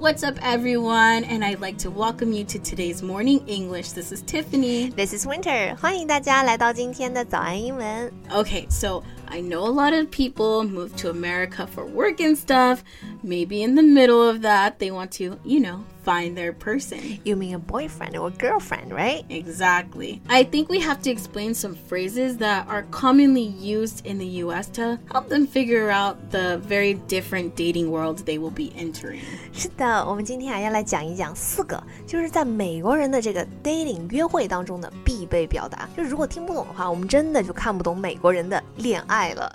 What's up, everyone? And I'd like to welcome you to today's morning English. This is Tiffany. This is Winter. 欢迎大家来到今天的早安英文。 Okay, so I know a lot of people move to America for work and stuff. Maybe in the middle of that, they want to, you know, find their person. You mean a boyfriend or girlfriend, right? Exactly. I think we have to explain some phrases that are commonly used in the US to help them figure out the very different dating worlds they will be entering. 是的，我们今天啊要来讲一讲四个，就是在美国人的这个 dating 约会当中的必备表达。就是如果听不懂的话，我们真的就看不懂美国人的恋爱了。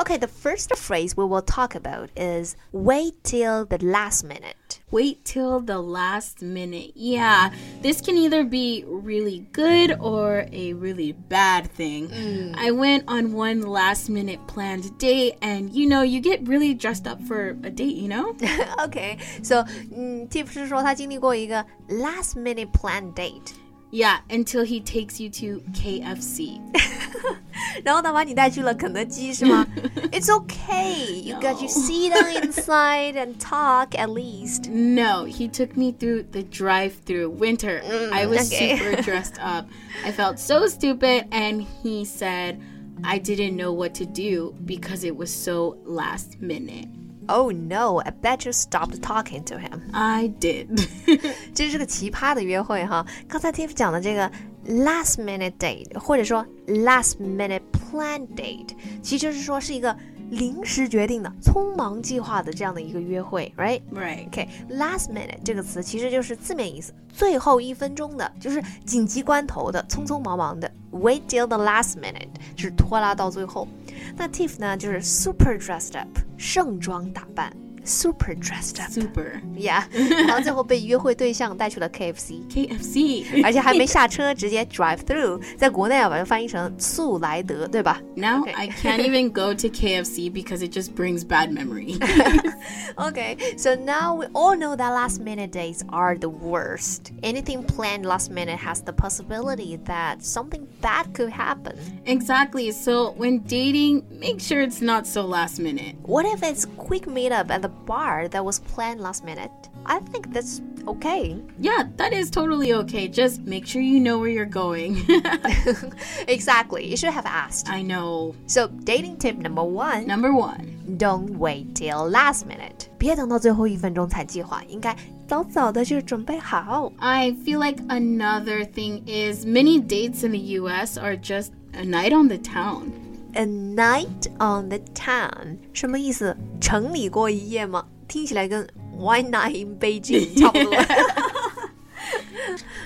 Okay, the first phrase we will talk about is wait till the last minute. Wait till the last minute. Yeah, this can either be really good or a really bad thing. I went on one last minute planned date, and you know, you get really dressed up for a date, you know? Okay, so 嗯，Tiff 是说他经历过一个 last minute planned date， Yeah, until he takes you to KFC. 然后他把你带去了肯德基是吗？It's okay, you got your seat on inside and talk at least. No, he took me through the drive through winter. I was okay. super dressed up. I felt so stupid, and he said I didn't know what to do because it was so last minute. Oh no, I bet you stopped talking to him. I did. 这是个奇葩的约会哈。刚才 Tiff 讲的这个 last minute date，或者说 last minute plan date，其实就是说是一个临时决定的、匆忙计划的这样的一个约会，right？right. OK，last、minute 这个词其实就是字面意思，最后一分钟的，就是紧急关头的、匆匆忙忙的。Wait till the last minute 就是拖拉到最后。那 Tiff 呢，就是 super dressed up，盛装打扮 ，super dressed up。 Super. Yeah，然后最后被约会对象带去了 KFC， KFC. 而且还没下车，直接 drive through，在国内啊把它翻译成速来德，对吧 Now Okay. I can't even go to KFC because it just brings bad memory. ？Okay，so now we all know that last minute dates are the worst. Anything planned last minute has the possibility that something bad could happen. exactly. So when dating, make sure it's not so last minute. What if it's quick meetup at the bar that was planned last minute? I think that's okay. Yeah, that is totally okay. Just make sure you know where you're going. exactly, you should have asked. I know. So dating tip number one. Number one. Don't wait till last minute，别等到最后一分钟才计划，应该早早的就准备好。 I feel like another thing is many dates in the US are just a night on the town. A night on the town 什么意思？ 城里过一夜吗？听起来跟 One Night in Beijing 差不多。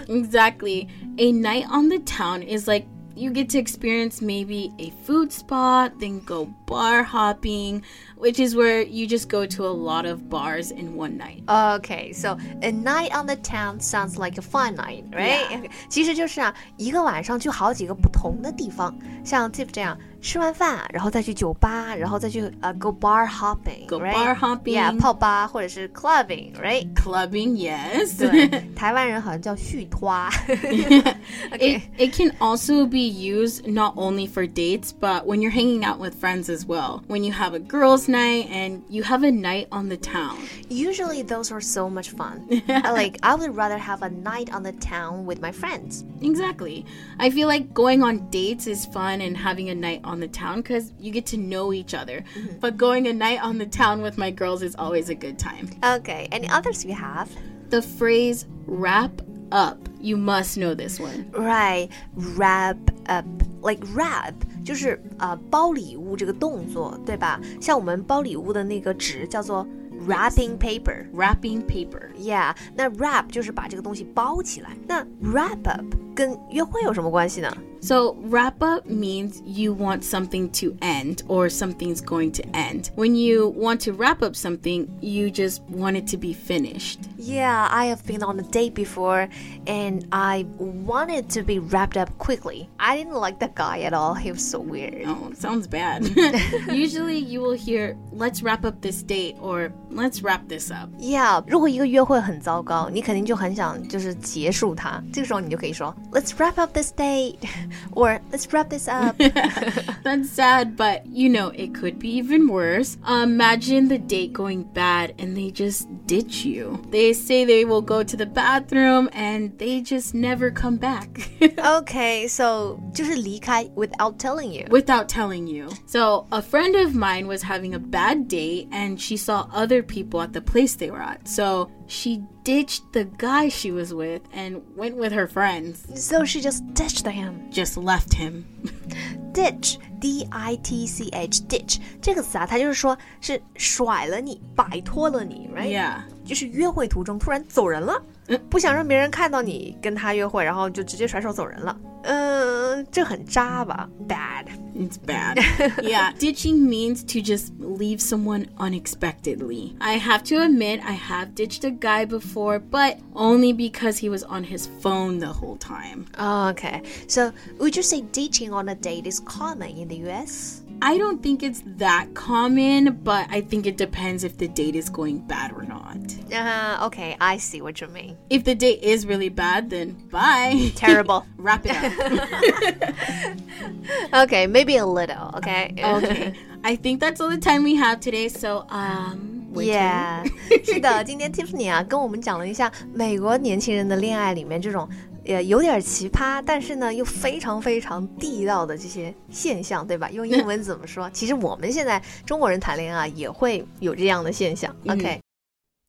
exactly. A night on the town is like you get to experience maybe a food spot, then go bar hopping, which is where you just go to a lot of bars in one night. Okay, so a night on the town sounds like a fun night, right? Yeah. 其实就是啊，一个晚上去好几个不同的地方，像 Tiff 这样。吃完饭，然后再去酒吧，然后再去呃、go bar hopping, Go right? bar hopping. yeah, 泡吧或者是 clubbing, right? Clubbing, yes. 对，台湾人好像叫续托。It, okay. it can also be used not only for dates, but when you're hanging out with friends as well. When you have a girls' night and you have a night on the town. Usually those are so much fun. I like I would rather have a night on the town with my friends. Exactly. I feel like going on dates is fun and having a night on the town because you get to know each other. But going a night on the town with my girls is always a good time. Okay, any others you have? The phrase wrap up, you must know this one. Right, wrap up. Like wrap 就是呃包礼物这个动作，对吧？像我们包礼物的那个纸叫做 wrapping paper。 Wrapping paper. Yeah，那 wrap 就是把这个东西包起来。那 wrap up 跟约会有什么关系呢？ So, wrap up means you want something to end or something's going to end. When you want to wrap up something, you just want it to be finished. Yeah, I have been on a date before and I wanted to be wrapped up quickly. I didn't like that guy at all. He was so weird. Oh, sounds bad. Usually you will hear, let's wrap up this date or let's wrap this up. Yeah，如果一个约会很糟糕，你肯定就很想就是结束它。这个时候你就可以说 Let's wrap up this date or Let's wrap this up. That's sad, but you know, it could be even worse. Imagine the date going bad and they just ditch you. They say they will go to the bathroom and they just never come back okay, so 就是离开 without telling you. without telling you. So, a friend of mine was having a bad date and she saw other people at the place they were at. So, she ditched the guy she was with and went with her friends. So she just ditched him. Just left him. Ditch, D I T C H, ditch 这个词啊，它就是说是甩了你，摆脱了你，right？ Yeah. 就是约会途中突然走人了，不想让别人看到你跟他约会，然后就直接甩手走人了。 嗯，这很渣吧？Bad。 It's bad. yeah, ditching means to just leave someone unexpectedly. I have to admit, I have ditched a guy before, but only because he was on his phone the whole time. Okay, so would you say ditching on a date is common in the U.S.? I don't think it's that common, but I think it depends if the date is going bad or not. Uh, okay, I see what you mean. If the date is really bad, then bye. Terrible. Wrap it up. okay, maybe a little. Okay. okay. I think that's all the time we have today, so um wait till- Yeah，是的，今天 Tiffany 啊跟我们讲了一下美国年轻人的恋爱里面这种呃有点奇葩，但是呢又非常非常地道的这些现象，对吧？用英文怎么说？其实我们现在中国人谈恋爱也会有这样的现象。OK，、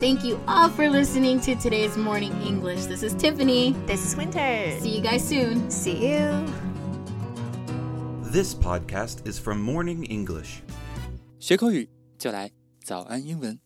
Thank you all for listening to today's morning English. This is Tiffany. This is Winter. See you guys soon. See you. This podcast is from Morning English. 学口语就来早安英文。